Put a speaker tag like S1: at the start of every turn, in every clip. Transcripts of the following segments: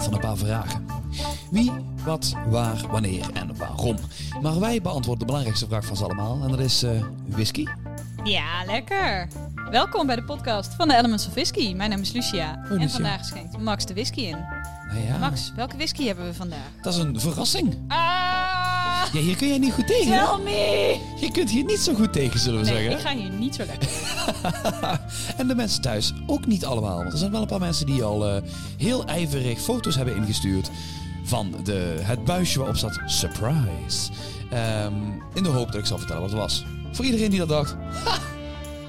S1: van een paar vragen. Wie, wat, waar, wanneer en waarom. Maar wij beantwoorden de belangrijkste vraag van ze allemaal en dat is eh, whisky.
S2: Ja, lekker. Welkom bij de podcast van de Elements of Whisky. Mijn naam is Lucia. En
S1: Lucia.
S2: vandaag schenkt Max de whisky in.
S1: Nou ja,
S2: Max, welke whisky hebben we vandaag?
S1: dat is een verrassing.
S2: Ah,
S1: Ja, hier kun jij niet goed tegen.
S2: tell me!
S1: Je kunt hier niet zo goed tegen, zullen we
S2: Nee, ik
S1: zeggen.
S2: ga hier niet zo lekker.
S1: En de mensen thuis ook niet allemaal. Want er zijn wel een paar mensen die al eh, heel ijverig foto's hebben ingestuurd van de, het buisje waarop staat surprise. Ehm, in de hoop dat ik zal vertellen wat het was. Voor iedereen die dat dacht, ha,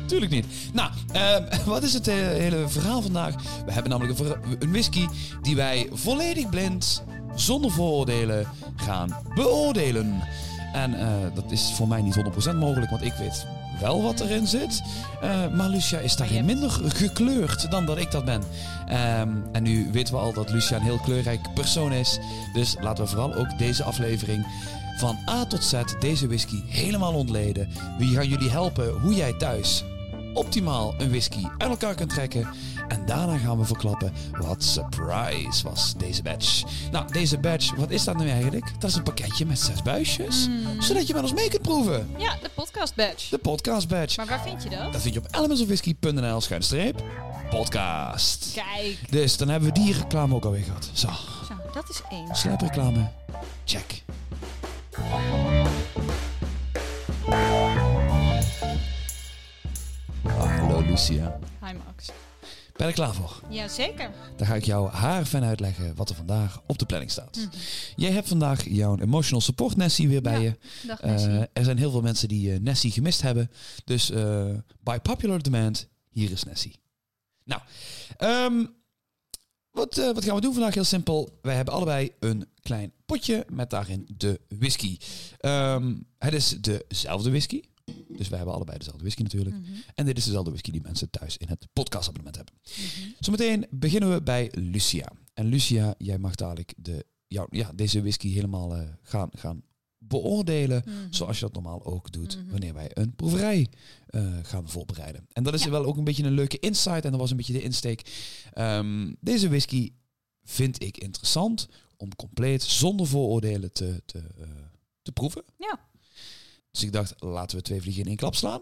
S1: tuurlijk niet. Nou, ehm, wat is het eh, hele verhaal vandaag? We hebben namelijk een, whisky die wij volledig blind, zonder vooroordelen, gaan beoordelen. En eh, dat is voor mij niet 100% mogelijk, want ik weet wel wat erin zit. Eh, maar Lucia is daarin minder gekleurd dan dat ik dat ben. Ehm, en nu weten we al dat Lucia een heel kleurrijk persoon is. Dus laten we vooral ook deze aflevering van A tot Z deze whisky helemaal ontleden. We gaan jullie helpen hoe jij thuis optimaal een whisky uit elkaar kunt trekken. En daarna gaan we verklappen wat surprise was deze badge. Nou, deze badge, wat is dat nu eigenlijk? Dat is een pakketje met zes buisjes. Zodat je met ons mee kunt proeven.
S2: Ja, de podcast badge.
S1: De podcast badge.
S2: Maar waar vind je dat?
S1: Dat vind je op elementsofwhisky.nl schuine streep podcast.
S2: Kijk.
S1: Dus dan hebben we die reclame ook alweer gehad. Zo,
S2: Zo, dat is één.
S1: sluipreclame. Check. Ah, hallo Lucia.
S2: Hi Max.
S1: Ben je er klaar voor?
S2: Jazeker.
S1: Dan ga ik jou haar fan uitleggen wat er vandaag op de planning staat.
S2: Mhm.
S1: Jij hebt vandaag jouw emotional support Nessie weer bij
S2: Ja,
S1: je.
S2: Dag
S1: Eh,
S2: Nessie.
S1: er zijn heel veel mensen die eh, Nessie gemist hebben. Dus eh, by popular demand, hier is Nessie. Nou, ehm, wat, eh, wat gaan we doen vandaag? Heel simpel. Wij hebben allebei een klein potje met daarin de whisky. Ehm, het is dezelfde whisky. Dus wij hebben allebei dezelfde whisky natuurlijk.
S2: Mhm.
S1: En dit is dezelfde whisky die mensen thuis in het podcastabonnement hebben.
S2: Mhm.
S1: Zometeen beginnen we bij Lucia. En Lucia, jij mag dadelijk de, jou, ja, deze whisky helemaal eh, gaan, gaan beoordelen.
S2: Mhm.
S1: Zoals je dat normaal ook doet
S2: Mhm.
S1: wanneer wij een proeverij eh, gaan voorbereiden. En dat is
S2: Ja.
S1: wel ook een beetje een leuke insight. En dat was een beetje de insteek. Ehm, deze whisky vind ik interessant om compleet zonder vooroordelen te, te, eh, te proeven.
S2: Ja.
S1: Dus ik dacht, laten we twee vliegen in één klap slaan.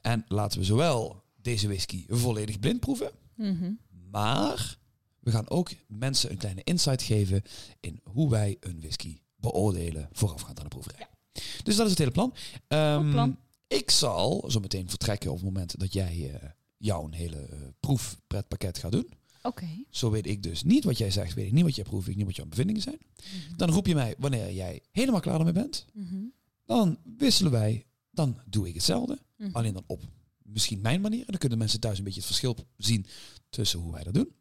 S1: En laten we zowel deze whisky volledig blind proeven.
S2: Mhm.
S1: Maar we gaan ook mensen een kleine insight geven in hoe wij een whisky beoordelen voorafgaand aan de proeverij. Dus dat is het hele plan. Ehm,
S2: plan.
S1: Ik zal zo meteen vertrekken op het moment dat jij eh, jouw hele uh, proefpretpakket gaat doen.
S2: Oké.
S1: Zo weet ik dus niet wat jij zegt, weet ik niet wat jij proeft, weet ik niet wat jouw bevindingen zijn.
S2: Mhm.
S1: Dan roep je mij wanneer jij helemaal klaar ermee bent.
S2: Mhm.
S1: Dan wisselen wij, dan doe ik hetzelfde.
S2: Mhm.
S1: Alleen dan op misschien mijn manier. En dan kunnen mensen thuis een beetje het verschil zien tussen hoe wij dat doen.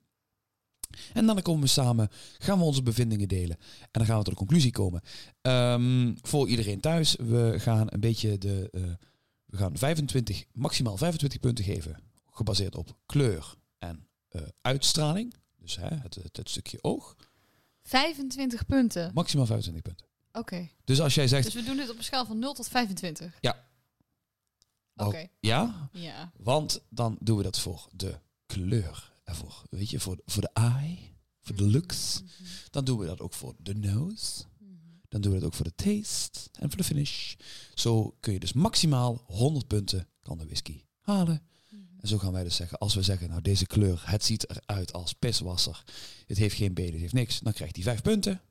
S1: En dan komen we samen, gaan we onze bevindingen delen. En dan gaan we tot de conclusie komen. Ehm, voor iedereen thuis, we gaan een beetje de. eh, we gaan 25, maximaal 25 punten geven. Gebaseerd op kleur en eh, uitstraling. Dus hè, het, het, het stukje oog.
S2: 25 punten.
S1: Maximaal 25 punten.
S2: Oké.
S1: Dus als jij zegt.
S2: Dus we doen dit op een schaal van 0 tot 25.
S1: Ja.
S2: Oké.
S1: ja,
S2: Ja.
S1: Want dan doen we dat voor de kleur. En voor, weet je, voor, voor de eye, voor de looks. Dan doen we dat ook voor de nose. Dan doen we dat ook voor de taste en voor de finish. Zo kun je dus maximaal 100 punten kan de whisky halen. En zo gaan wij dus zeggen, als we zeggen, nou deze kleur, het ziet eruit als piswasser. Het heeft geen benen, het heeft niks. Dan krijgt hij 5 punten.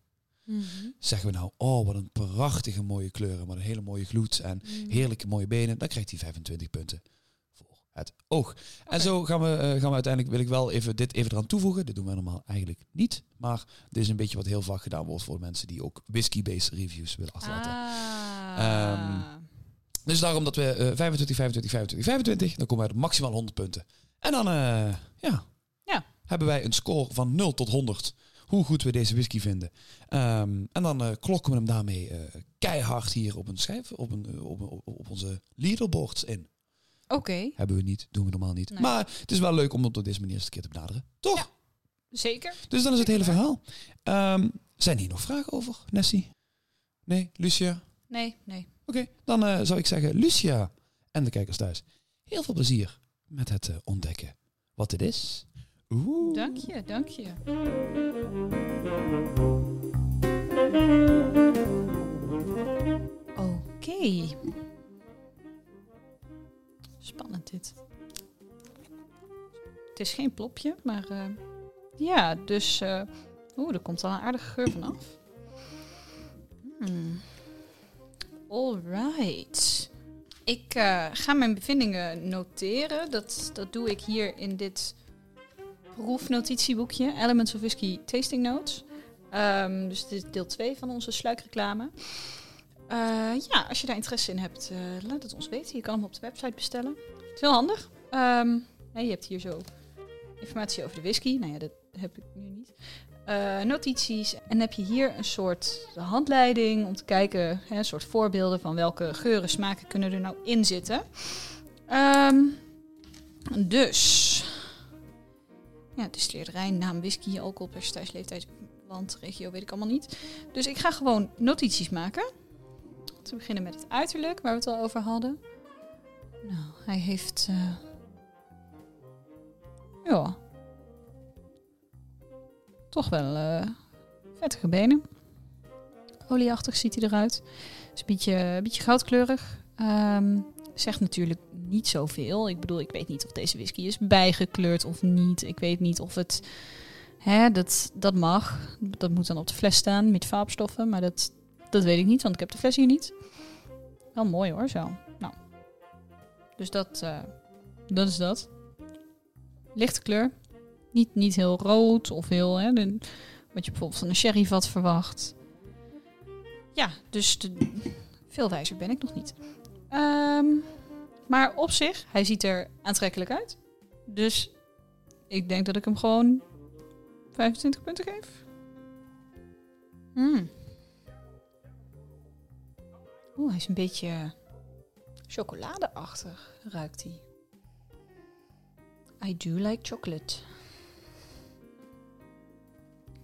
S2: Mhm.
S1: Zeggen we nou, oh wat een prachtige mooie kleuren, wat een hele mooie gloed en
S2: Mhm.
S1: heerlijke mooie benen, dan krijgt hij 25 punten voor het oog. En zo gaan we, eh, gaan we uiteindelijk, wil ik wel even dit even eraan toevoegen. Dit doen we normaal eigenlijk niet. Maar dit is een beetje wat heel vaak gedaan wordt voor mensen die ook whisky-based reviews willen achterlaten.
S2: Ah.
S1: Ehm, Dus daarom dat we eh, 25, 25, 25, 25, dan komen we uit maximaal 100 punten. En dan eh, ja,
S2: Ja.
S1: hebben wij een score van 0 tot 100. Hoe goed we deze whisky vinden. Ehm, en dan eh, klokken we hem daarmee eh, keihard hier op een schijf, op, een, eh, op, op, op onze leaderboards in.
S2: Oké.
S1: Hebben we niet, doen we normaal niet.
S2: Nee.
S1: Maar het is wel leuk om het op deze manier eens een keer te benaderen. Toch?
S2: Ja. Zeker.
S1: Dus dan is het hele verhaal. Ehm, zijn hier nog vragen over, Nessie? Nee, Lucia?
S2: Nee, nee.
S1: Oké, dan zou ik zeggen, Lucia en de kijkers thuis, heel veel plezier met het ontdekken wat het is. Oeh.
S2: Dank je, dank je. Oké. Spannend dit. Het is geen plopje, maar eh, ja, dus... Uh, Oeh, er komt al een aardige geur vanaf. Hmm. Alright. Ik eh, ga mijn bevindingen noteren. Dat, dat doe ik hier in dit proefnotitieboekje. Elements of Whisky Tasting Notes. Ehm, dus dit is deel 2 van onze sluikreclame. Eh, ja, als je daar interesse in hebt, eh, laat het ons weten. Je kan hem op de website bestellen. Het is heel handig. Ehm, je hebt hier zo informatie over de whisky. Nou ja, dat heb ik nu niet. Eh, notities. En heb je hier een soort handleiding om te kijken, hè, een soort voorbeelden van welke geuren, smaken kunnen er nou in zitten. Ehm, dus. Ja, distilleerderij, naam whisky, alcohol, percentage, leeftijd, land, regio, weet ik allemaal niet. Dus ik ga gewoon notities maken. Te beginnen met het uiterlijk, waar we het al over hadden. Nou, hij heeft. eh, ja. Toch wel eh, vettige benen. Olieachtig ziet hij eruit. Is een beetje, een beetje goudkleurig. Ehm, zegt natuurlijk niet zoveel. Ik bedoel, ik weet niet of deze whisky is bijgekleurd of niet. Ik weet niet of het... Hè, dat, dat mag. Dat moet dan op de fles staan met vaapstoffen. Maar dat, dat weet ik niet, want ik heb de fles hier niet. Wel mooi hoor, zo. Nou. Dus dat, eh, dat is dat. Lichte kleur. Niet, niet heel rood of heel... Hè, wat je bijvoorbeeld van een sherryvat verwacht. Ja, dus de, veel wijzer ben ik nog niet. Ehm, maar op zich, hij ziet er aantrekkelijk uit. Dus ik denk dat ik hem gewoon 25 punten geef. Hmm. Oeh, hij is een beetje chocoladeachtig, ruikt hij. I do like chocolate.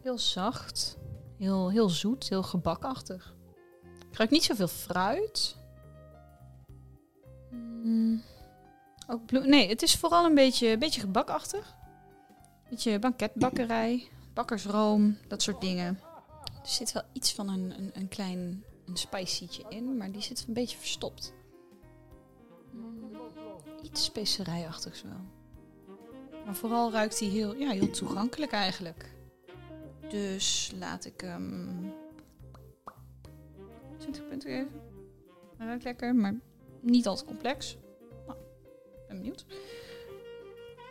S2: Heel zacht. Heel, heel zoet, heel gebakachtig. Ik ruik niet zoveel fruit. Mm, ook bloe- nee, het is vooral een beetje, een beetje gebakachtig. Beetje banketbakkerij, bakkersroom, dat soort dingen. Er zit wel iets van een, een, een klein een spicietje in, maar die zit een beetje verstopt. Mm, iets specerijachtigs wel. Maar vooral ruikt hij heel, ja, heel toegankelijk eigenlijk. Dus laat ik hem 20 punten geven. Ruikt lekker, maar niet al te complex. Nou, ben benieuwd.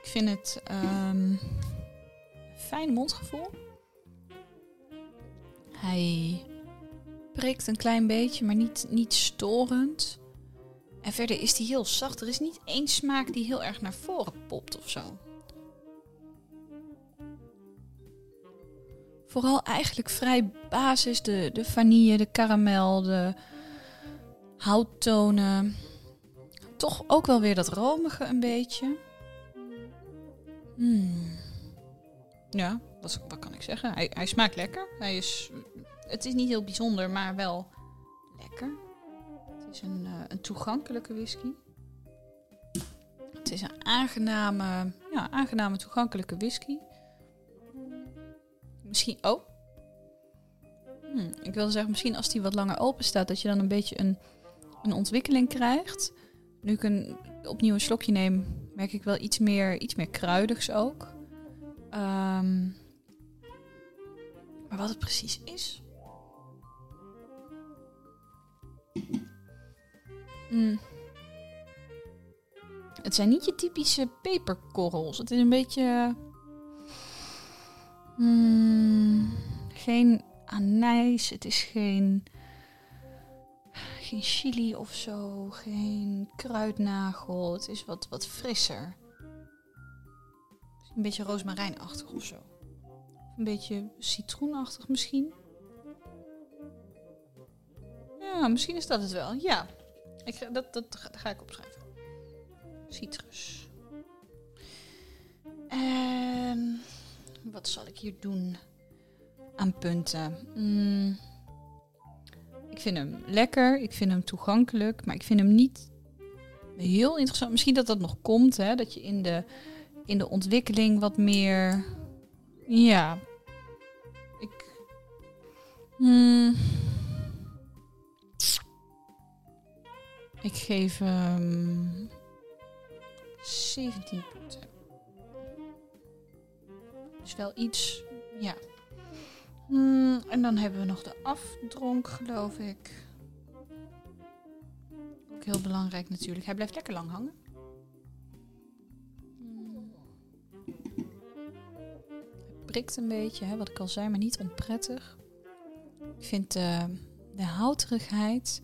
S2: Ik vind het ehm, fijn mondgevoel. Hij prikt een klein beetje, maar niet, niet storend. En verder is hij heel zacht. Er is niet één smaak die heel erg naar voren popt of zo. Vooral eigenlijk vrij basis. De, de vanille, de karamel, de houttonen. Toch ook wel weer dat romige een beetje. Hmm. Ja, wat, wat kan ik zeggen? Hij, hij smaakt lekker. Hij is, het is niet heel bijzonder, maar wel lekker. Het is een, eh, een toegankelijke whisky. Het is een aangename, ja, aangename toegankelijke whisky. Misschien, oh. Hmm, ik wilde zeggen, misschien als die wat langer open staat, dat je dan een beetje een, een ontwikkeling krijgt. Nu ik een, opnieuw een slokje neem, merk ik wel iets meer, iets meer kruidigs ook. Ehm, maar wat het precies is. Hmm. Het zijn niet je typische peperkorrels. Het is een beetje. Hmm, geen anijs. Het is geen. Geen chili of zo. Geen kruidnagel. Het is wat, wat frisser. Een beetje rozmarijnachtig of zo. Een beetje citroenachtig misschien. Ja, misschien is dat het wel. Ja, ik, dat, dat, ga- dat ga ik opschrijven. Citrus. En wat zal ik hier doen aan punten? Mm, ik vind hem lekker, ik vind hem toegankelijk, maar ik vind hem niet heel interessant. Misschien dat dat nog komt, hè, dat je in de, in de ontwikkeling wat meer. Ja. Ik. Hmm. ik geef hem 17 punten. Dus wel iets, ja. Hmm, en dan hebben we nog de afdronk, geloof ik. Ook heel belangrijk natuurlijk. Hij blijft lekker lang hangen. Hmm. Hij prikt een beetje, hè, wat ik al zei, maar niet onprettig. Ik vind eh, de houterigheid,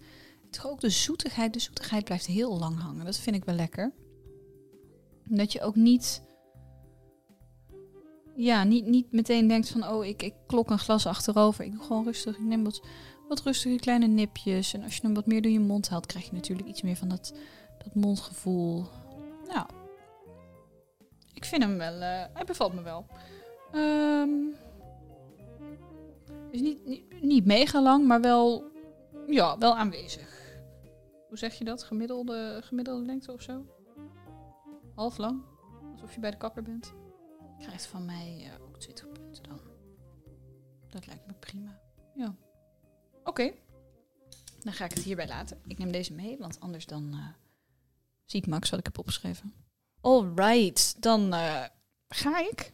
S2: ook de zoetigheid. De zoetigheid blijft heel lang hangen. Dat vind ik wel lekker. Dat je ook niet, ja, niet, niet meteen denkt van, oh, ik, ik klok een glas achterover. Ik doe gewoon rustig. Ik neem wat, wat rustige kleine nipjes. En als je hem wat meer door je mond haalt, krijg je natuurlijk iets meer van dat, dat mondgevoel. Nou, ik vind hem wel, eh, hij bevalt me wel. Ehm is niet, niet, niet mega lang, maar wel, ja, wel aanwezig. Hoe zeg je dat? Gemiddelde, gemiddelde lengte of zo? Half lang? Alsof je bij de kapper bent. Krijgt van mij eh, ook 20 punten dan. Dat lijkt me prima. Ja. Oké. Dan ga ik het hierbij laten. Ik neem deze mee, want anders dan eh, ziet Max wat ik heb opgeschreven. Alright, dan eh, ga ik.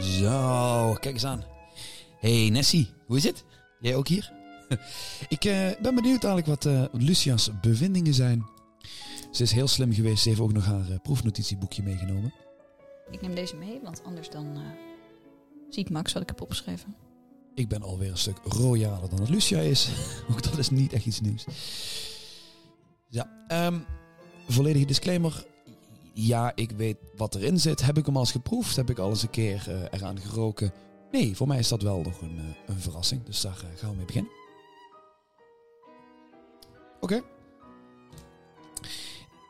S1: Zo, kijk eens aan. Hey Nessie, hoe is het? Jij ook hier? ik eh, ben benieuwd eigenlijk wat eh, Lucia's bevindingen zijn. Ze is heel slim geweest. Ze heeft ook nog haar eh, proefnotitieboekje meegenomen.
S2: Ik neem deze mee, want anders dan ziet Max wat ik heb opgeschreven.
S1: Ik ben alweer een stuk royaler dan dat Lucia is. ook dat is niet echt iets nieuws. Ja, ehm, volledige disclaimer. Ja, ik weet wat erin zit. Heb ik hem al eens geproefd? Heb ik al eens een keer eraan geroken? Nee, voor mij is dat wel nog een, een verrassing. Dus daar gaan we mee beginnen. Oké.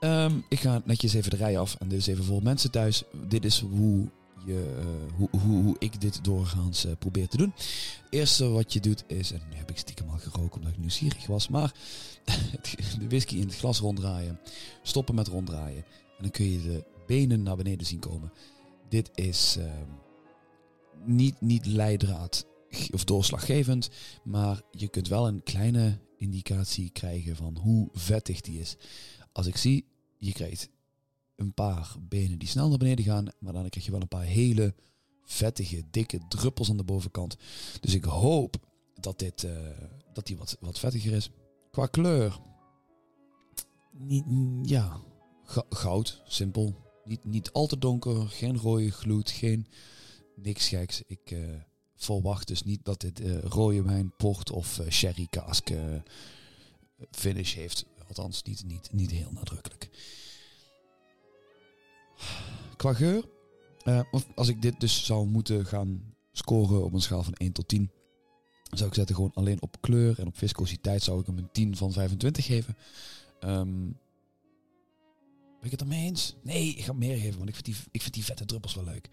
S1: Ehm, ik ga netjes even de rij af. En dit is even voor mensen thuis. Dit is hoe, je, eh, hoe, hoe, ik dit doorgaans eh, probeer te doen. Het eerste wat je doet is, en nu heb ik stiekem al geroken omdat ik nieuwsgierig was, maar de whisky in het glas ronddraaien. Stoppen met ronddraaien. En dan kun je de benen naar beneden zien komen. Dit is ehm, niet, niet leidraad of doorslaggevend, maar je kunt wel een kleine indicatie krijgen van hoe vettig die is. Als ik zie, je krijgt een paar benen die snel naar beneden gaan, maar dan krijg je wel een paar hele vettige, dikke druppels aan de bovenkant. Dus ik hoop dat, dit, eh, dat die wat, wat vettiger is. Qua kleur, niet, ja, ga- goud, simpel. Niet, niet al te donker, geen rode gloed, geen niks geks. Ik eh, verwacht dus niet dat dit eh, rode wijn, port of eh, sherry cask eh, finish heeft. Althans, niet, niet, niet heel nadrukkelijk. Qua geur, als ik dit dus zou moeten gaan scoren op een schaal van 1 tot 10, zou ik zetten gewoon alleen op kleur en op viscositeit zou ik hem een 10 van 25 geven. Ben ik het ermee eens? Nee, ik ga meer geven, want ik vind die, ik vind die vette druppels wel leuk.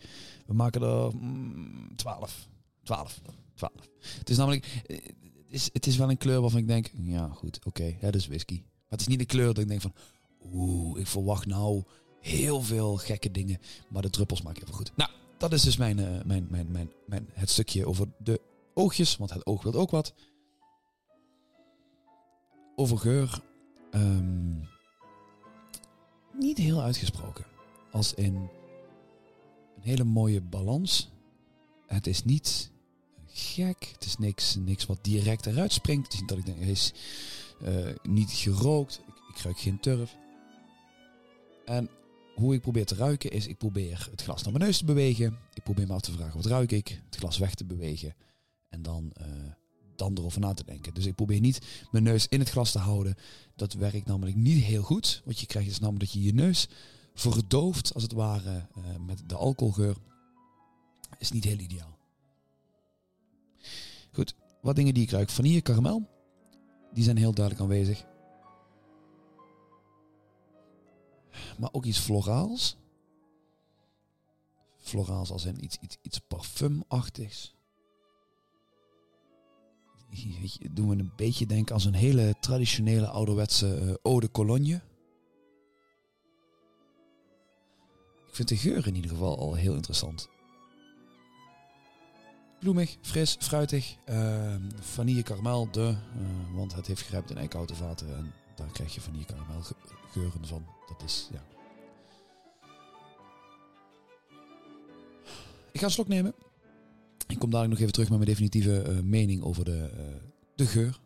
S1: We maken er mm, 12. 12. 12. Het is namelijk, eh, het is, het is wel een kleur waarvan ik denk, ja goed, oké, dat is whisky. Maar het is niet een kleur dat ik denk van, oeh, ik verwacht nou heel veel gekke dingen, maar de druppels maken heel veel goed. Nou, dat is dus mijn, eh, mijn, mijn, mijn, mijn, het stukje over de oogjes, want het oog wil ook wat. Over geur, ehm, niet heel uitgesproken. Als in een hele mooie balans. Het is niet gek, het is niks, niks wat direct eruit springt. Het is niet dat ik denk, hij is eh, niet gerookt, ik, ik ruik geen turf. En hoe ik probeer te ruiken is, ik probeer het glas naar mijn neus te bewegen. Ik probeer me af te vragen, wat ruik ik? Het glas weg te bewegen. En dan, eh, dan erover na te denken. Dus ik probeer niet mijn neus in het glas te houden. Dat werkt namelijk niet heel goed. Wat je krijgt is namelijk dat je je neus verdooft, als het ware, eh, met de alcoholgeur. Is niet heel ideaal. Goed, wat dingen die ik ruik. Vanille, karamel. Die zijn heel duidelijk aanwezig. Maar ook iets floraals. Floraals als in iets, iets, iets parfumachtigs. Doen we een beetje denken als een hele traditionele ouderwetse eh, eau de cologne. Ik vind de geur in ieder geval al heel interessant. Bloemig, fris, fruitig. Ehm, vanille karamel, de. eh, want het heeft gerijpt in eikenhouten vaten. En daar krijg je vanille karamel ge- geuren van. Dat is, ja. Ik ga een slok nemen. Ik kom dadelijk nog even terug met mijn definitieve eh, mening over de, eh, de geur.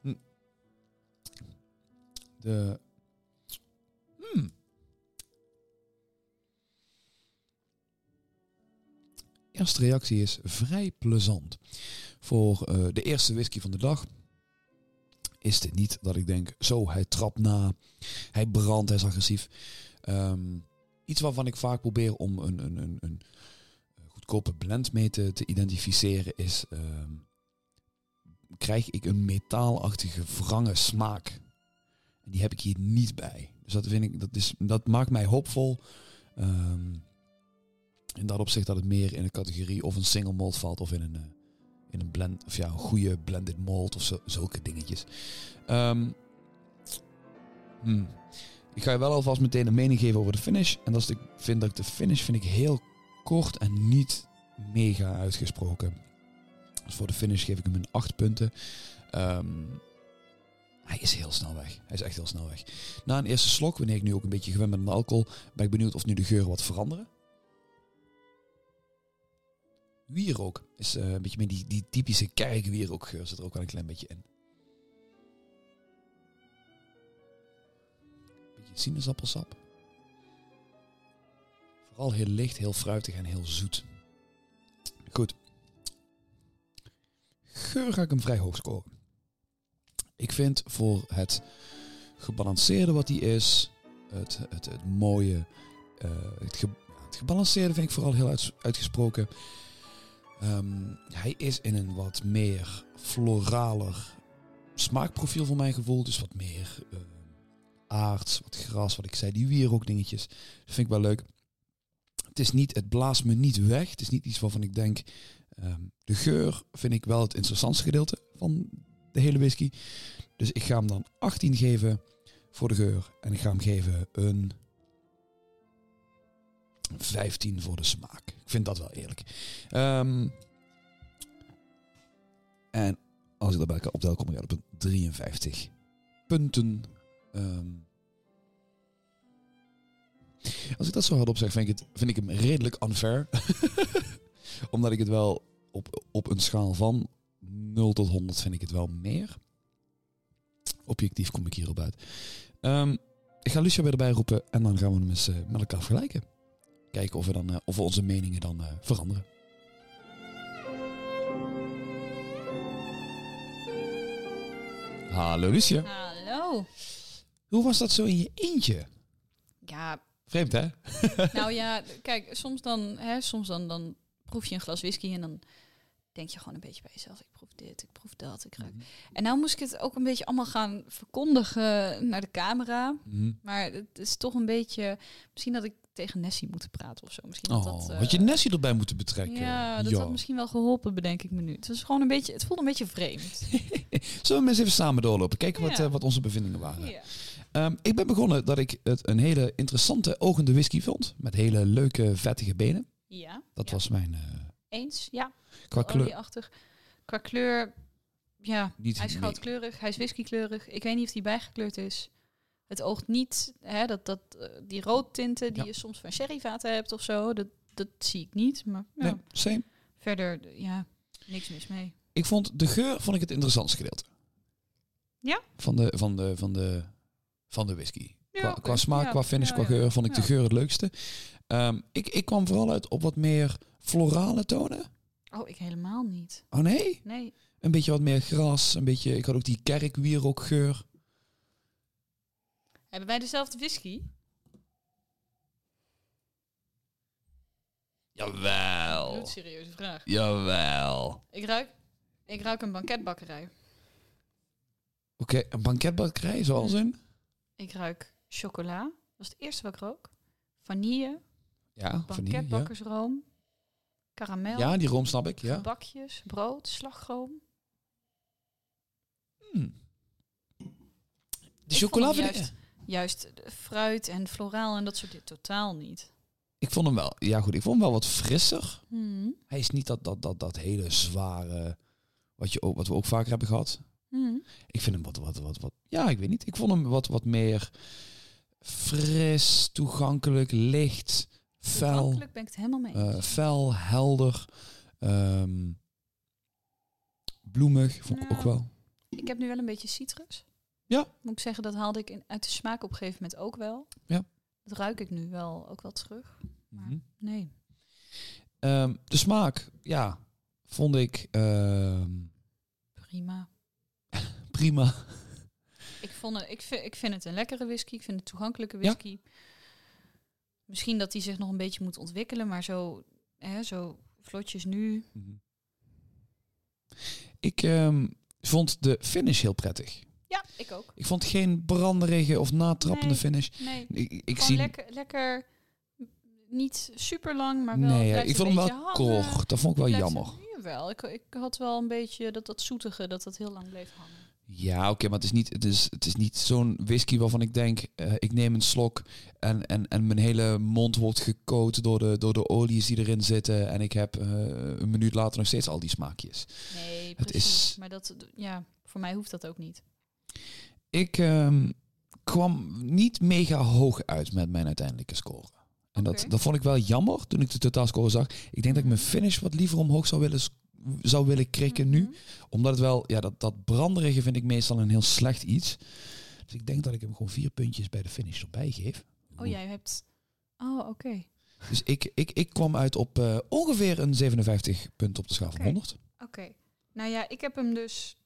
S1: Hm. De. Eerste reactie is vrij plezant. Voor eh, de eerste whisky van de dag is dit niet dat ik denk, zo, hij trapt na, hij brandt, hij is agressief. Ehm, iets waarvan ik vaak probeer om een, een, een, een goedkope blend mee te, te identificeren is, ehm, krijg ik een metaalachtige wrange smaak. En die heb ik hier niet bij. Dus dat vind ik, dat, is, dat maakt mij hoopvol. Ehm, in dat opzicht dat het meer in de categorie of een single malt valt of in een, eh, in een blend, of ja, een goede blended malt of zo, zulke dingetjes. Ehm, hmm. Ik ga je wel alvast meteen een mening geven over de finish. En dat is de, ik vind dat ik de finish vind ik heel kort en niet mega uitgesproken. Dus voor de finish geef ik hem een 8 punten. Ehm, hij is heel snel weg. Hij is echt heel snel weg. Na een eerste slok, wanneer ik nu ook een beetje gewend ben aan alcohol, ben ik benieuwd of nu de geuren wat veranderen. Wierook is eh, een beetje meer die, die typische kerkwierookgeur zit er ook wel een klein beetje in. Beetje sinaasappelsap. Vooral heel licht, heel fruitig en heel zoet. Goed. Geur ga ik hem vrij hoog scoren. Ik vind voor het gebalanceerde wat hij is, het, het, het mooie, eh, het, het gebalanceerde vind ik vooral heel uit- uitgesproken. Ehm, hij is in een wat meer floraler smaakprofiel voor mijn gevoel. Dus wat meer eh, aards, wat gras, wat ik zei, die wierook dingetjes. Dat vind ik wel leuk. Het is niet, het blaast me niet weg. Het is niet iets waarvan ik denk, ehm, de geur vind ik wel het interessantste gedeelte van de hele whisky. Dus ik ga hem dan 18 geven voor de geur. En ik ga hem geven een 15 voor de smaak. Ik vind dat wel eerlijk. Ehm, en als ik dat bij elkaar optel, kom ik op een 53 punten. Ehm, als ik dat zo hardop zeg, vind ik, het, vind ik hem redelijk unfair. Omdat ik het wel op, op een schaal van 0 tot 100 vind ik het wel meer. Objectief kom ik hierop uit. Ehm, ik ga Lucia weer erbij roepen en dan gaan we hem eens eh, met elkaar vergelijken. Kijken of we, dan, eh, of we onze meningen dan eh, veranderen. Hallo Lucia.
S2: Hallo.
S1: Hoe was dat zo in je eentje?
S2: Ja,
S1: Vreemd hè?
S2: nou ja, kijk, soms dan, hè, soms dan, dan proef je een glas whisky en dan denk je gewoon een beetje bij jezelf, ik proef dit, ik proef dat, ik ruik. En nou moest ik het ook een beetje allemaal gaan verkondigen naar de camera.
S1: Mhm.
S2: Maar het is toch een beetje, misschien dat ik tegen Nessie moet praten of zo. Misschien
S1: Oh,
S2: dat, eh,
S1: had je Nessie erbij moeten betrekken?
S2: Ja, dat had misschien wel geholpen, bedenk ik me nu. Het was gewoon een beetje, het voelde een beetje vreemd.
S1: Zullen we eens even samen doorlopen? Kijken wat, eh, wat onze bevindingen waren.
S2: ja.
S1: Ehm, ik ben begonnen dat ik het een hele interessante ogende whisky vond. Met hele leuke, vettige benen.
S2: ja.
S1: Dat was mijn... eh,
S2: eens, ja.
S1: qua kleur...
S2: Qua kleur, ja,
S1: Niet
S2: hij is goudkleurig, hij is whiskykleurig. Ik weet niet of hij bijgekleurd is. Het oogt niet, hè, dat, dat, eh, die roodtinten die
S1: Ja.
S2: je soms van sherryvaten hebt of zo, dat, dat zie ik niet. Maar ja,
S1: Nee, same.
S2: verder, ja, niks mis mee.
S1: Ik vond de geur vond ik het interessantste gedeelte.
S2: Ja?
S1: Van de, van de, van de, van de whisky.
S2: Ja,
S1: qua, smaak,
S2: Ja,
S1: qua finish,
S2: ja,
S1: qua geur vond ik de geur het leukste. Ehm, ik, ik kwam vooral uit op wat meer florale tonen.
S2: Oh, ik helemaal niet.
S1: Oh nee?
S2: Nee.
S1: Een beetje wat meer gras. Een beetje, ik had ook die kerkwierookgeur.
S2: Hebben wij dezelfde whisky?
S1: Jawel.
S2: Bloedserieuze vraag.
S1: Jawel.
S2: Ik ruik, ik ruik een banketbakkerij.
S1: Oké, een banketbakkerij zoals
S2: Mm.
S1: in?
S2: Ik ruik chocola. Dat is het eerste wat ik rook. Vanille,
S1: Ja, vanille. Ja.
S2: banketbakkersroom, karamel,
S1: ja, die room snap ik. Ja.
S2: bakjes, brood, slagroom.
S1: Hmm. Die
S2: Ik
S1: chocola vind ik...
S2: juist, fruit en floraal en dat soort dingen totaal niet.
S1: Ik vond hem wel, ja goed, ik vond hem wel wat frisser.
S2: Mhm.
S1: Hij is niet dat, dat, dat, dat hele zware, wat, je ook, wat we ook vaker hebben gehad.
S2: Mhm.
S1: Ik vind hem wat, wat, wat, wat, ja, ik weet niet. Ik vond hem wat, wat meer fris, toegankelijk, licht, fel,
S2: Toegankelijk ben ik het helemaal mee
S1: eh, fel, helder, ehm, bloemig, vond ik ook wel.
S2: Ik heb nu wel een beetje citrus.
S1: Ja.
S2: Moet ik zeggen, dat haalde ik in, uit de smaak op een gegeven moment ook wel.
S1: Ja.
S2: Dat ruik ik nu wel ook wel terug. Maar
S1: Mhm.
S2: nee.
S1: Ehm, de smaak, ja, vond ik ehm,
S2: Prima.
S1: prima.
S2: Ik, vond het, ik, vind, ik vind het een lekkere whisky. Ik vind het toegankelijke
S1: Ja.
S2: whisky. Misschien dat die zich nog een beetje moet ontwikkelen, maar zo, hè, zo vlotjes nu.
S1: Mhm. Ik ehm, vond de finish heel prettig.
S2: Ja, ik ook.
S1: Ik vond geen branderige of natrappende
S2: Nee.
S1: finish.
S2: Nee,
S1: Ik, zie.
S2: lekker, lekker, niet super lang, maar wel.
S1: nee,
S2: het
S1: ja, ik vond hem wel
S2: hangen.
S1: kort. Dat vond ik wel
S2: Blijft
S1: jammer.
S2: een- Jawel, ik, ik had wel een beetje dat, dat zoetige, dat dat heel lang bleef hangen.
S1: Ja, oké, maar het is niet, het is, het is niet zo'n whisky waarvan ik denk, eh, ik neem een slok en, en, en mijn hele mond wordt gekoot door de, door de olies die erin zitten. En ik heb eh, een minuut later nog steeds al die smaakjes.
S2: Nee,
S1: Het
S2: precies.
S1: is-
S2: Maar dat, ja, voor mij hoeft dat ook niet.
S1: Ik ehm, kwam niet mega hoog uit met mijn uiteindelijke score. En dat, dat vond ik wel jammer toen ik de totaalscore zag. Ik denk dat ik mijn finish wat liever omhoog zou willen, zou willen krikken nu.
S2: Mhm.
S1: Omdat het wel, ja, dat, dat branderige vind ik meestal een heel slecht iets. Dus ik denk dat ik hem gewoon vier puntjes bij de finish erbij geef.
S2: Oh, jij hebt... Oh, oké.
S1: Dus ik, ik, ik kwam uit op eh, ongeveer een 57 punten op de schaal van
S2: Oké.
S1: 100.
S2: Oké. Nou ja, ik heb hem dus...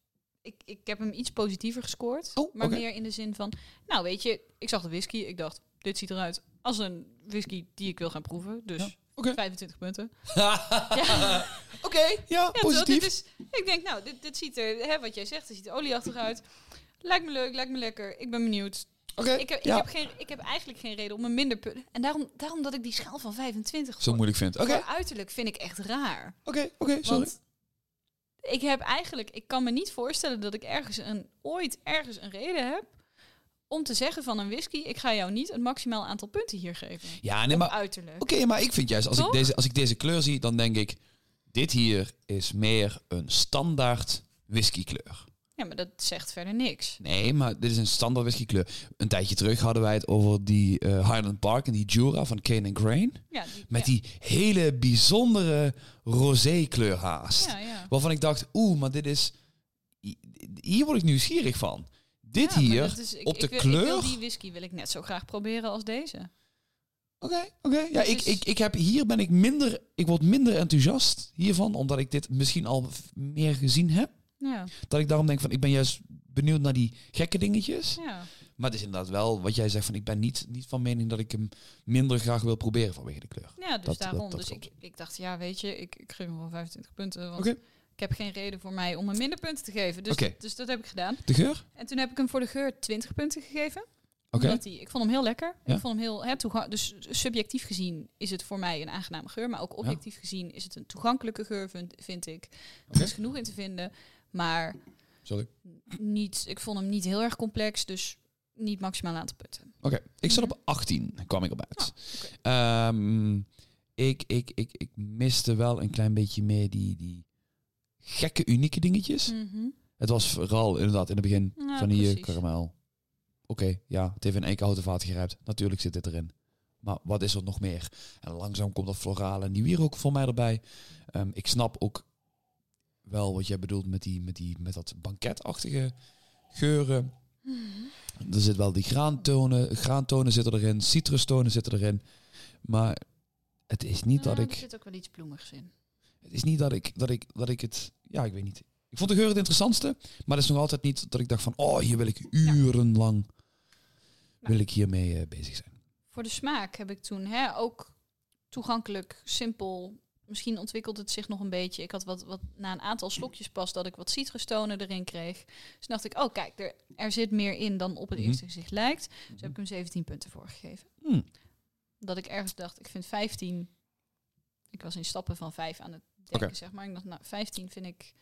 S2: Ik, ik heb hem iets positiever gescoord.
S1: Oh,
S2: maar meer in de zin van... Nou, weet je, ik zag de whisky. Ik dacht, dit ziet eruit als een whisky die ik wil gaan proeven. Dus
S1: Ja, oké.
S2: 25 punten.
S1: ja. Oké, ja, positief.
S2: is, ik denk, nou, dit, dit ziet er... Hè, wat jij zegt, het ziet er olieachtig uit. Lijkt me leuk, lijkt me lekker. Ik ben benieuwd.
S1: Oké,
S2: Ik heb, ik, heb geen, ik heb eigenlijk geen reden om een minder punten... En daarom, daarom dat ik die schaal van 25
S1: Zo moeilijk vind. Oké,
S2: uiterlijk vind ik echt raar.
S1: oké, oké, sorry.
S2: Want ik heb eigenlijk, ik kan me niet voorstellen dat ik ergens een, ooit ergens een reden heb om te zeggen van een whisky, ik ga jou niet het maximaal aantal punten hier geven.
S1: Ja, nee, maar
S2: uiterlijk.
S1: Oké, maar ik vind juist, als ik, deze, als ik deze kleur zie, dan denk ik... Dit hier is meer een standaard whiskykleur.
S2: Ja, maar dat zegt verder niks.
S1: Nee, maar dit is een standaard whiskykleur. Een tijdje terug hadden wij het over die eh, Highland Park en die Jura van Cane and Grain.
S2: Ja, die,
S1: Met
S2: ja.
S1: die hele bijzondere rosé kleur haast.
S2: Ja, ja.
S1: Waarvan ik dacht, oeh, maar dit is... Hier word ik nieuwsgierig van. Dit hier,
S2: dat is- ik-
S1: op
S2: ik
S1: de
S2: wil- Ik wil
S1: kleur...
S2: die whisky wil ik net zo graag proberen als deze.
S1: Oké, oké. Ja, ik,
S2: Dus-
S1: ik, ik heb hier ben ik minder, ik word minder enthousiast hiervan, omdat ik dit misschien al meer gezien heb.
S2: Ja,
S1: Dat ik daarom denk van, ik ben juist benieuwd naar die gekke dingetjes.
S2: ja.
S1: Maar het is inderdaad wel wat jij zegt van, ik ben niet, niet van mening dat ik hem minder graag wil proberen vanwege de kleur.
S2: ja dus
S1: Dat-
S2: daarom.
S1: dat- dat
S2: dus ik,
S1: klopt.
S2: ik dacht, ja, weet je, ik, ik geef hem wel 25 punten. Want ik heb geen reden voor mij om hem minder punten te geven. Dus, dus dat heb ik gedaan.
S1: De geur?
S2: En toen heb ik hem voor de geur 20 punten gegeven.
S1: Oké.
S2: Die, ik vond hem heel lekker.
S1: Ja.
S2: Ik vond hem heel, hè, dus subjectief gezien is het voor mij een aangename geur. Maar ook objectief gezien is het een toegankelijke geur, vind, vind ik. Er is genoeg in te vinden. Maar
S1: Sorry.
S2: niet, ik vond hem niet heel erg complex. Dus niet maximaal aantal punten.
S1: Oké, ik zat
S2: Mhm.
S1: op 18, kwam ik op uit.
S2: Oké.
S1: Ehm, ik, ik, ik, ik miste wel een klein beetje meer die, die gekke, unieke dingetjes.
S2: Mhm.
S1: Het was vooral inderdaad in het begin
S2: Ja,
S1: vanille,
S2: precies.
S1: karamel. Oké, ja, het heeft in eikenhouten vaat gerijpt. Natuurlijk zit dit erin. Maar wat is er nog meer? En langzaam komt dat florale en die wierook voor mij erbij. Ehm, ik snap ook wel wat jij bedoelt met, die, met, die, met dat banketachtige geuren.
S2: Mhm.
S1: Er zit wel die graantonen, graantonen zitten erin, citrustonen zitten erin. Maar het is niet dat ik
S2: Er zit ook wel iets bloemigs in.
S1: het is niet dat ik, dat ik, dat ik het, ja, ik weet niet. Ik vond de geur het interessantste, maar het is nog altijd niet dat ik dacht van, oh, hier wil ik urenlang, wil ik hiermee eh, bezig zijn.
S2: Voor de smaak heb ik toen hè, ook toegankelijk, simpel. Misschien ontwikkelt het zich nog een beetje. Ik had wat, wat na een aantal slokjes pas dat ik wat citrustonen erin kreeg. Dus dacht ik, oh kijk, er, er zit meer in dan op het
S1: Mhm.
S2: eerste gezicht lijkt. Dus heb ik hem 17 punten voor gegeven.
S1: Hmm.
S2: Dat ik ergens dacht, ik vind 15. Ik was in stappen van 5 aan het denken, zeg maar. Ik dacht, nou, 15 vind ik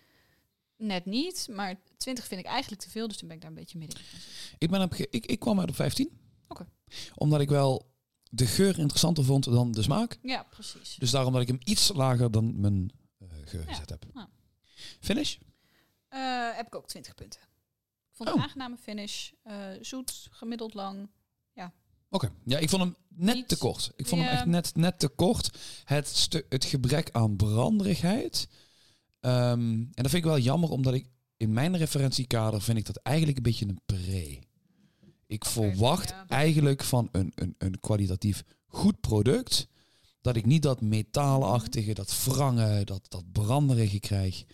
S2: net niet. Maar 20 vind ik eigenlijk te veel. Dus toen ben ik daar een beetje gaan zitten.
S1: Ik, ben op, ik, ik kwam uit op 15.
S2: Oké.
S1: Omdat ik wel de geur interessanter vond dan de smaak.
S2: Ja, precies.
S1: Dus daarom dat ik hem iets lager dan mijn eh, geur
S2: Ja.
S1: gezet heb.
S2: Ja.
S1: Finish?
S2: Eh, heb ik ook 20 punten. Ik vond
S1: Oh.
S2: een aangename finish. Eh, zoet, gemiddeld lang.
S1: Oké. Ja, ik vond hem net
S2: Niet-
S1: te kort. Ik vond hem
S2: Ja.
S1: echt net, net te kort. Het, het gebrek aan branderigheid. Ehm, en dat vind ik wel jammer, omdat ik in mijn referentiekader vind ik dat eigenlijk een beetje een pre. Ik verwacht
S2: ja.
S1: eigenlijk van een, een, een kwalitatief goed product dat ik niet dat metalenachtige, dat wrange, dat, dat branderige krijg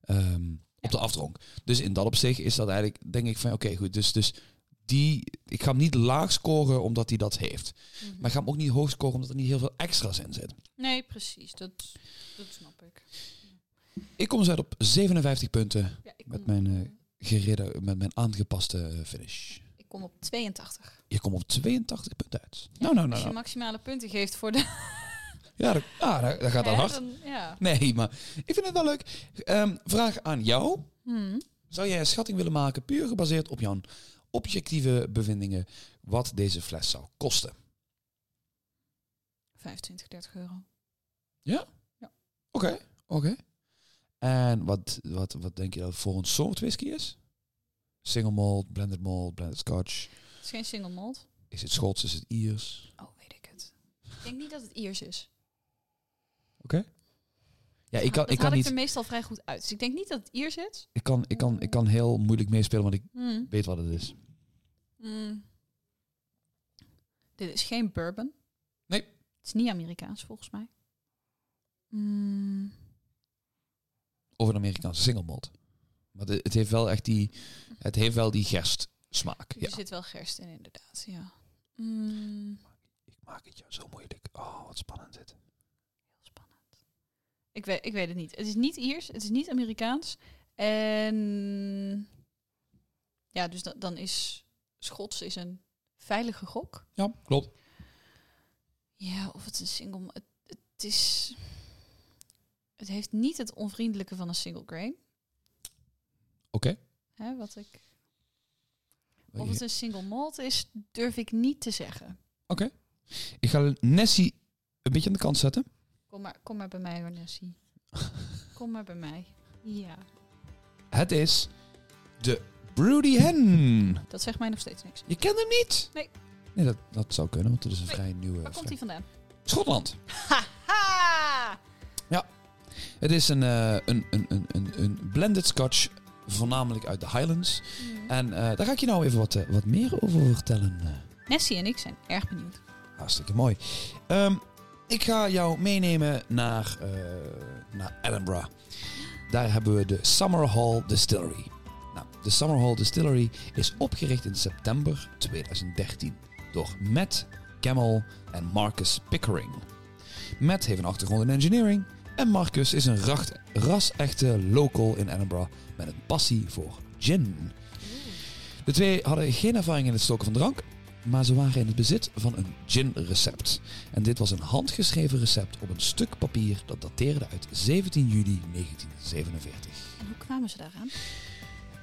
S1: ehm, op de afdronk. Dus in dat opzicht is dat eigenlijk, denk ik van oké goed, dus, dus die, ik ga hem niet laag scoren omdat hij dat heeft.
S2: Mhm.
S1: Maar ik ga hem ook niet hoog scoren omdat er niet heel veel extra's in zit.
S2: Nee, precies. Dat, dat snap ik.
S1: Ik kom dus uit op 57 punten
S2: Ja,
S1: Met mijn, gereden, met mijn aangepaste eh, finish.
S2: Kom op 82.
S1: Je komt op 82 punten uit. Nou, nou,
S2: Als
S1: nou.
S2: je
S1: nou.
S2: maximale punten geeft voor de...
S1: Ja, dat, ah, dat, dat gaat dan
S2: Hè,
S1: hard.
S2: dan- ja.
S1: Nee, maar ik vind het wel leuk. Ehm, vraag aan jou.
S2: Hmm.
S1: Zou jij een schatting willen maken, puur gebaseerd op jouw objectieve bevindingen, wat deze fles zou kosten?
S2: 25, 30 euro.
S1: Oké, oké. En wat, wat, wat denk je dat het voor een soort whisky is? Single malt, blended malt, blended scotch.
S2: Het is geen single malt.
S1: Is het Schots, is het Iers?
S2: Oh, weet ik het. Ik denk niet dat het Iers is.
S1: Oké. Ja, ik kan,
S2: dat
S1: ik kan
S2: ik
S1: niet.
S2: er meestal vrij goed uit. Dus ik denk niet dat het Iers is.
S1: Ik kan, ik, kan, ik kan heel moeilijk meespelen, want ik
S2: Hmm.
S1: weet wat het is.
S2: Hmm. Dit is geen bourbon.
S1: Nee.
S2: Het is niet Amerikaans volgens mij. Hmm.
S1: Of een Amerikaanse single malt. Maar het, het heeft wel echt die, het heeft wel die gerstsmaak.
S2: Er
S1: Ja.
S2: zit wel gerst in, inderdaad. Ja. Hmm.
S1: Ik maak het jou zo moeilijk. Oh, wat spannend dit.
S2: Heel spannend. Ik weet, ik weet het niet. Het is niet Iers, het is niet Amerikaans. En ja, dus da- dan is Schots is een veilige gok.
S1: Ja, klopt.
S2: Ja, of het een single. Het, het is. Het heeft niet het onvriendelijke van een single grain.
S1: Oké.
S2: Hè, wat ik. Of het een single malt is, durf ik niet te zeggen.
S1: Ik ga Nessie een beetje aan de kant zetten.
S2: Kom maar, kom maar bij mij, hoor, Nessie. kom maar bij mij. Ja.
S1: Het is de Broody Hen.
S2: Dat zegt mij nog steeds niks.
S1: Je kent hem niet?
S2: Nee.
S1: Nee, dat, dat zou kunnen, want het is een
S2: Nee.
S1: vrij nieuwe...
S2: Waar komt hij vandaan?
S1: Schotland.
S2: Haha!
S1: Het is een, eh, een, een, een, een, een blended scotch, voornamelijk uit de Highlands.
S2: Mm.
S1: En eh, daar ga ik je nou even wat, eh, wat meer over vertellen. eh.
S2: Nessie en ik zijn erg benieuwd.
S1: Hartstikke mooi. Ehm, ik ga jou meenemen naar, naar Edinburgh. Daar hebben we de Summer Hall Distillery. Nou, de Summer Hall Distillery is opgericht in september 2013 door Matt Camel en Marcus Pickering. Matt heeft een achtergrond in engineering en Marcus is een racht- ras-echte local in Edinburgh met een passie voor gin. De twee hadden geen ervaring in het stoken van drank, maar ze waren in het bezit van een gin-recept. En dit was een handgeschreven recept op een stuk papier dat dateerde uit 17 juli 1947.
S2: En hoe kwamen ze daaraan?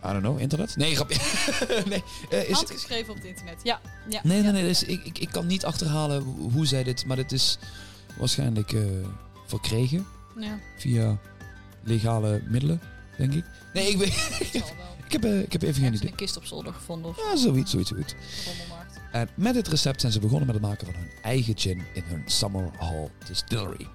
S1: I don't know, internet? Nee, grapje. nee, eh, is,
S2: Handgeschreven op het internet. Ja. ja.
S1: nee, nee, nee. Dus ik, ik, ik kan niet achterhalen hoe hoe zij dit, maar dit is waarschijnlijk eh, verkregen
S2: Ja,
S1: via legale middelen, denk ik. Nee, ik, weet, ik, heb, eh, ik heb even geen idee.
S2: een kist op zolder gevonden of
S1: Ja, zoiets, zoiets, zoiets.
S2: rommelmarkt.
S1: En met dit recept zijn ze begonnen met het maken van hun eigen gin in hun Summer Hall Distillery.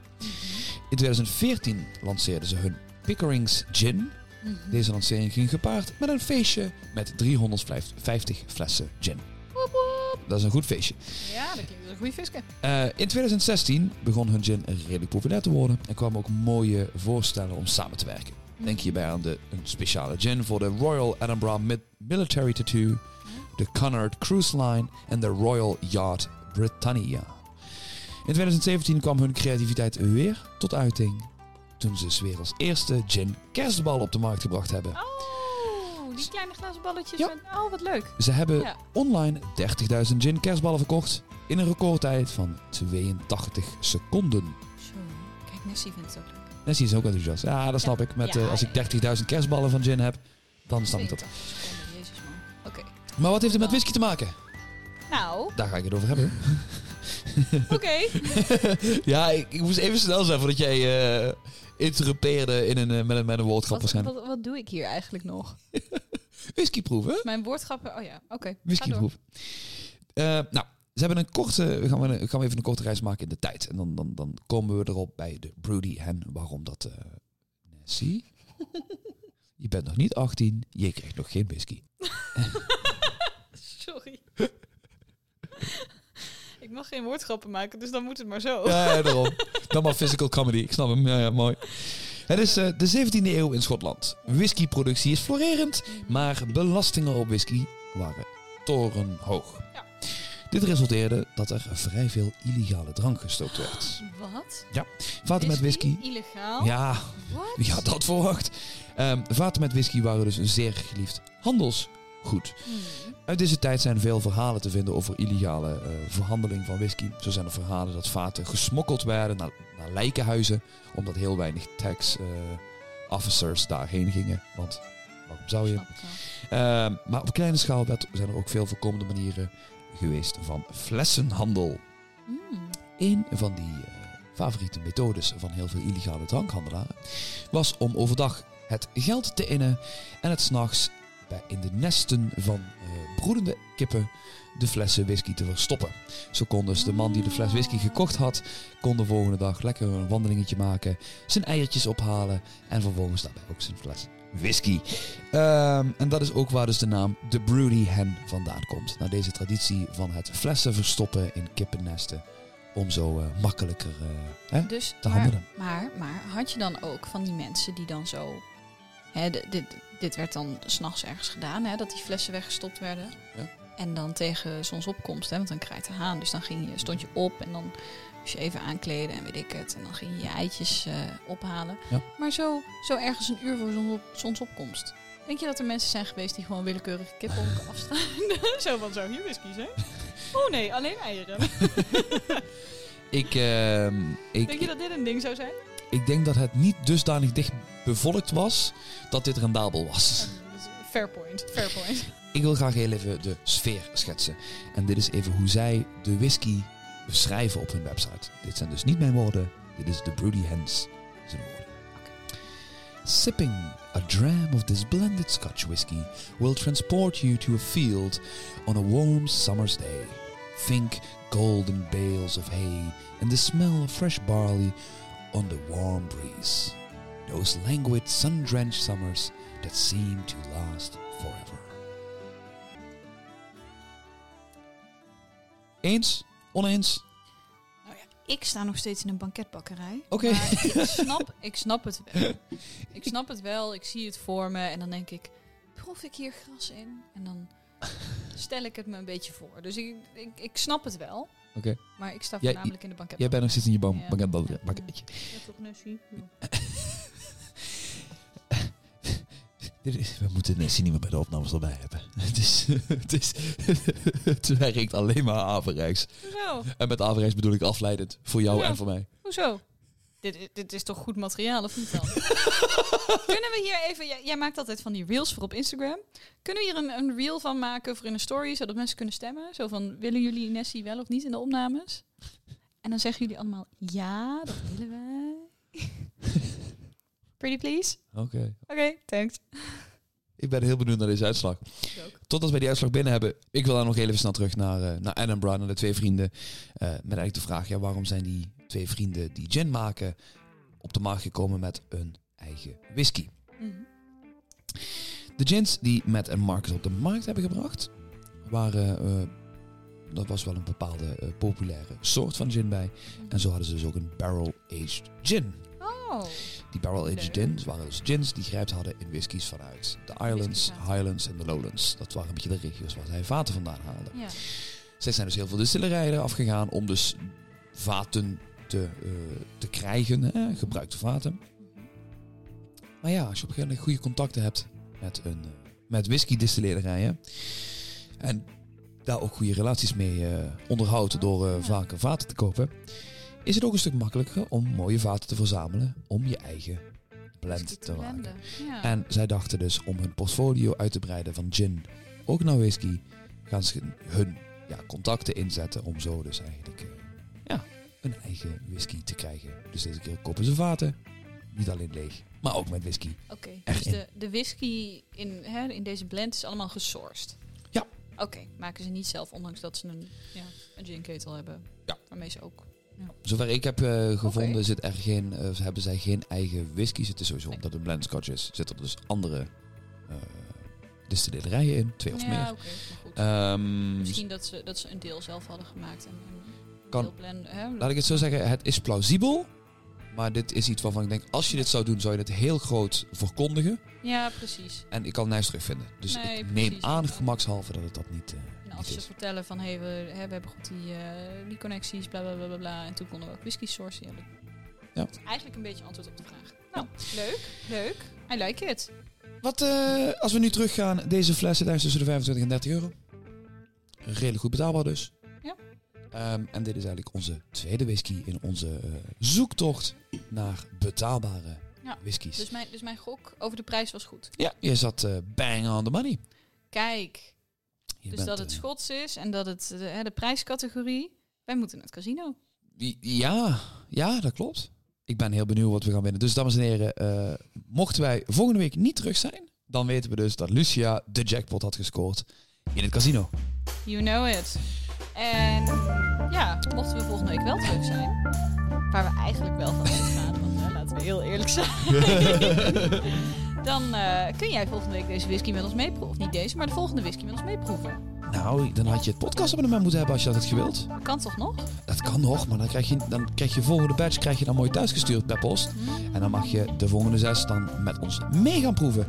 S1: In 2014 lanceerden ze hun Pickering's Gin.
S2: Mhm.
S1: Deze lancering ging gepaard met een feestje met 350 flessen gin. Dat is een goed feestje.
S2: Ja, dat als een goede visken.
S1: Eh, in 2016 begon hun gin redelijk populair te worden en kwamen ook mooie voorstellen om samen te werken. Denk hierbij aan de, een speciale gin voor de Royal Edinburgh Mid- Military Tattoo, de Cunard Cruise Line en de Royal Yacht Britannia. In 2017 kwam hun creativiteit weer tot uiting toen ze 's werelds eerste gin kerstbal op de markt gebracht hebben.
S2: Oh, die kleine glazen balletjes.
S1: Ja.
S2: Oh, wat leuk.
S1: Ze hebben
S2: Ja.
S1: online 30.000 gin kerstballen verkocht in een recordtijd van 82 seconden.
S2: Zo. Kijk, Nessie vindt het ook leuk.
S1: Nessie is ook enthousiast. Ja, dat snap
S2: Ja.
S1: ik. Met, eh, als ik 30.000 kerstballen van gin heb, dan snap ik dat.
S2: 82 seconden, Jezus man. Oké.
S1: Maar wat heeft het met whisky te maken?
S2: Nou,
S1: Daar ga ik het over hebben.
S2: Oké.
S1: ja, ik, ik moest even snel zijn voordat jij interrupeerde in een, eh, met, een, met een woordgrap
S2: Wat,
S1: waarschijnlijk.
S2: wat, wat doe ik hier eigenlijk nog?
S1: Whisky proeven.
S2: Mijn woordgrappen... Oh ja, oké. Door.
S1: proeven. Eh, nou, ze hebben een korte, gaan we, gaan we even een korte reis maken in de tijd. En dan, dan, dan komen we erop bij de Broody Hen. Waarom dat... eh Nessie? Je bent nog niet 18, je krijgt nog geen whisky.
S2: Sorry. ik mag geen woordgrappen maken, dus dan moet het maar zo.
S1: Ja, ja, daarom. Dan maar physical comedy. Ik snap hem. Ja, ja, mooi. Het is eh, de 17e eeuw in Schotland. Whiskyproductie is florerend, maar belastingen op whisky waren torenhoog.
S2: Ja.
S1: Dit resulteerde dat er vrij veel illegale drank gestookt werd.
S2: Wat?
S1: Vaten met whisky.
S2: Illegaal?
S1: Ja,
S2: Wat?
S1: wie had dat verwacht? Ehm, vaten met whisky waren dus een zeer geliefd handelsgoed.
S2: Hmm.
S1: Uit deze tijd zijn veel verhalen te vinden over illegale eh, verhandeling van whisky. Zo zijn er verhalen dat vaten gesmokkeld werden naar, naar lijkenhuizen, omdat heel weinig tax eh, officers daarheen gingen. Want waarom zou je? Ehm, maar op kleine schaal werd- zijn er ook veel voorkomende manieren geweest van flessenhandel.
S2: Hmm.
S1: Een van die eh, favoriete methodes van heel veel illegale drankhandelaren was om overdag het geld te innen en het s'nachts bij in de nesten van eh, broedende kippen de flessen whisky te verstoppen. Zo kon dus de man die de fles whisky gekocht had, kon de volgende dag lekker een wandelingetje maken, zijn eiertjes ophalen en vervolgens daarbij ook zijn fles whisky. Ehm, en dat is ook waar dus de naam de Broody Hen vandaan komt. Naar deze traditie van het flessen verstoppen in kippennesten om zo eh, makkelijker eh, hè,
S2: Dus,
S1: te
S2: maar,
S1: handelen.
S2: maar, maar had je dan ook van die mensen die dan zo... Hè, dit, dit werd dan s'nachts ergens gedaan, hè, dat die flessen weggestopt werden.
S1: Ja.
S2: En dan tegen zonsopkomst, hè, want dan krijgt de haan. Dus dan ging je, stond je op en dan moest je even aankleden en weet ik het. En dan ging je je eitjes eh, ophalen.
S1: Ja.
S2: Maar zo, zo ergens een uur voor zonsop, zonsopkomst. Denk je dat er mensen zijn geweest die gewoon willekeurige kippen afstaan? zo van, zo hier whisky zijn? Oh nee, alleen eieren.
S1: Ik, ehm, ik,
S2: Denk je dat dit een ding zou zijn?
S1: Ik denk dat het niet dusdanig dicht bevolkt was dat dit rendabel was.
S2: Fair point, fair point.
S1: Ik wil graag heel even de sfeer schetsen. En dit is even hoe zij de whisky beschrijven op hun website. Dit zijn dus niet mijn woorden. Dit is de Broody Hens zijn woorden. Sipping a dram of this blended Scotch whiskey will transport you to a field on a warm summer's day. Think golden bales of hay and the smell of fresh barley on the warm breeze. Those languid sun-drenched summers that seem to last forever. Eens? Oneens?
S2: Nou ja, ik sta nog steeds in een banketbakkerij.
S1: Oké.
S2: Ik snap, ik snap het wel. Ik snap het wel, ik zie het voor me en dan denk ik, proef ik hier gras in? En dan stel ik het me een beetje voor. Dus ik, ik, ik snap het wel. Maar ik sta voornamelijk in de banketbakkerij.
S1: Jij bent nog steeds in je boom.
S2: Ja.
S1: bakketje.
S2: Ja, toch, Nessie?
S1: We moeten Nessie niet meer bij de opnames erbij hebben. Het is, het is, het werkt alleen maar averechts.
S2: Hoezo?
S1: En met averechts bedoel ik afleidend. Voor jou
S2: Ja.
S1: en voor mij.
S2: Hoezo? Dit, dit is toch goed materiaal, of niet dan? Kunnen we hier even... Jij, jij maakt altijd van die reels voor op Instagram. Kunnen we hier een, een reel van maken voor in een story, zodat mensen kunnen stemmen? Zo van, willen jullie Nessie wel of niet in de opnames? En dan zeggen jullie allemaal, ja, dat willen wij. Pretty please?
S1: Oké.
S2: Oké, thanks.
S1: Ik ben heel benieuwd naar deze uitslag. Totdat wij die uitslag binnen hebben. Ik wil dan nog heel even snel terug naar, eh, naar Edinburgh, naar de twee vrienden. eh, met eigenlijk de vraag, ja, waarom zijn die twee vrienden die gin maken op de markt gekomen met een eigen whisky?
S2: Mhm.
S1: De gins die Matt en Marcus op de markt hebben gebracht, waren, eh, dat was wel een bepaalde eh, populaire soort van gin bij. En zo hadden ze dus ook een barrel-aged gin.
S2: Oh,
S1: Die barrel-aged gins waren dus gins die grijpt hadden in whiskies vanuit de Islands. Highlands en de Lowlands. Dat waren een beetje de regio's waar zij vaten vandaan haalden.
S2: ja.
S1: Zij zijn dus heel veel distillerijen afgegaan om dus vaten te, eh, te krijgen, hè, gebruikte vaten. Maar ja, als je op een gegeven moment goede contacten hebt met, een, eh, met whisky distillerijen en daar ook goede relaties mee eh, onderhoudt door vaker vaten te kopen, is het ook een stuk makkelijker om mooie vaten te verzamelen om je eigen blend te maken.
S2: Ja.
S1: En zij dachten dus om hun portfolio uit te breiden van gin, ook naar whisky, gaan ze hun ja, contacten inzetten om zo dus eigenlijk ja, een eigen whisky te krijgen. Dus deze keer kopen ze vaten. Niet alleen leeg, maar ook met whisky.
S2: Oké, dus de, de whisky in, hè, in deze blend is allemaal gesourced?
S1: Ja.
S2: Oké, maken ze niet zelf, ondanks dat ze een, ja, een ginketel hebben.
S1: Ja.
S2: Waarmee ze ook...
S1: Zover ik heb eh, gevonden, zit er geen, eh, hebben zij geen eigen whiskies. Het is sowieso
S2: Nee.
S1: omdat het een blend scotch is. Zitten er dus andere eh distillerijen in, twee of
S2: ja,
S1: meer.
S2: oké, maar goed.
S1: Ehm,
S2: Misschien dat ze, dat ze een deel zelf hadden gemaakt. En,
S1: Kan. laat ik het zo zeggen, het is plausibel. Maar dit is iets waarvan ik denk, als je dit zou doen, zou je het heel groot verkondigen.
S2: Ja, precies.
S1: En ik kan het nergens terugvinden. Dus
S2: Nee,
S1: ik
S2: precies.
S1: neem aan, gemakshalve, dat het dat niet, eh,
S2: En
S1: niet
S2: als ze
S1: is.
S2: vertellen van, hé, hey, we, hè, we hebben goed die, eh, die connecties, bla bla bla bla. En toen konden we ook whisky sourcen. Ja,
S1: Ja.
S2: dat is eigenlijk een beetje antwoord op de vraag. Nou, leuk, leuk. I like it.
S1: Wat, eh, als we nu teruggaan, deze flessen daar is tussen de 25 en 30 euro. Redelijk goed betaalbaar dus. Ehm, en dit is eigenlijk onze tweede whisky in onze eh, zoektocht naar betaalbare
S2: Ja,
S1: whiskies.
S2: Dus mijn, dus mijn gok over de prijs was goed.
S1: ja, je zat eh, bang on the money.
S2: Kijk,
S1: Je
S2: dus
S1: bent,
S2: dat het
S1: eh,
S2: Schots is en dat het de, de prijscategorie. Wij moeten naar het casino.
S1: ja, ja, dat klopt. Ik ben heel benieuwd wat we gaan winnen. Dus dames en heren, mochten wij volgende week niet terug zijn, dan weten we dus dat Lucia de jackpot had gescoord in het casino.
S2: You know it. En ja, mochten we volgende week wel terug zijn, waar we eigenlijk wel van uitgaan, want hè, laten we heel eerlijk zijn, dan eh, kun jij volgende week deze whisky met ons meeproeven. Of niet deze, maar de volgende whisky met ons meeproeven.
S1: Nou, dan had je het podcastabonnement moeten hebben als je dat had gewild.
S2: Dat kan toch nog?
S1: Dat kan nog, maar dan krijg je, dan krijg je volgende batch krijg je dan mooi thuisgestuurd per post.
S2: Hm?
S1: En dan mag je de volgende zes dan met ons mee gaan proeven.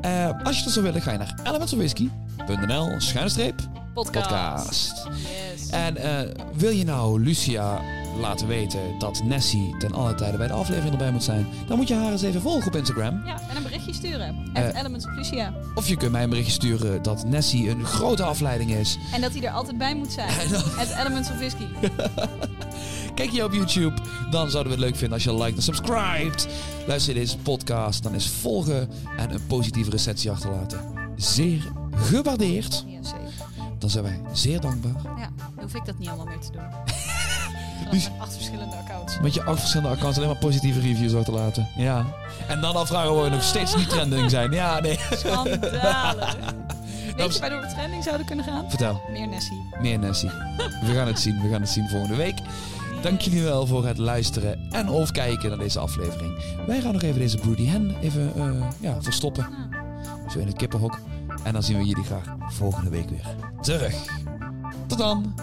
S1: Eh, als je dat zou willen, ga je naar elementsofwhisky.nl schuine streep
S2: Podcast.
S1: podcast.
S2: Yes.
S1: En eh, wil je nou Lucia laten weten dat Nessie ten alle tijde bij de aflevering erbij moet zijn, dan moet je haar eens even volgen op Instagram.
S2: Ja, en een berichtje sturen. At Elements of Lucia.
S1: Of je kunt mij een berichtje sturen dat Nessie een grote afleiding is.
S2: En dat hij er altijd bij moet zijn. At Elements of Whisky.
S1: Kijk je op YouTube, dan zouden we het leuk vinden als je liked en subscribed. Luister je deze podcast, dan is volgen en een positieve recensie achterlaten zeer gewaardeerd.
S2: Ja, zeker.
S1: Dan zijn wij zeer dankbaar.
S2: Ja, dan hoef ik dat niet allemaal meer te doen.
S1: Dus-
S2: acht verschillende accounts.
S1: Met je acht verschillende accounts alleen maar positieve reviews achterlaten. Ja. En dan afvragen we nog steeds niet trending zijn. Ja, nee.
S2: Schandalig. Weet
S1: is-
S2: je waardoor we trending zouden kunnen gaan?
S1: Vertel,
S2: Meer Nessie.
S1: meer Nessie. We gaan het zien, we gaan het zien volgende week. Dank jullie wel voor het luisteren en of kijken naar deze aflevering. Wij gaan nog even deze Broody Hen even eh, ja, verstoppen. Zo in het kippenhok. En dan zien we jullie graag volgende week weer terug. Tot dan!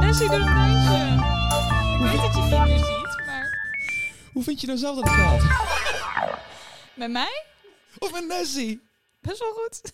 S2: Nessie doet een dansje. Ik weet dat je meer ziet, maar...
S1: Hoe vind je nou zelf dat het gaat?
S2: Met mij?
S1: Of met Nessie?
S2: Best wel goed.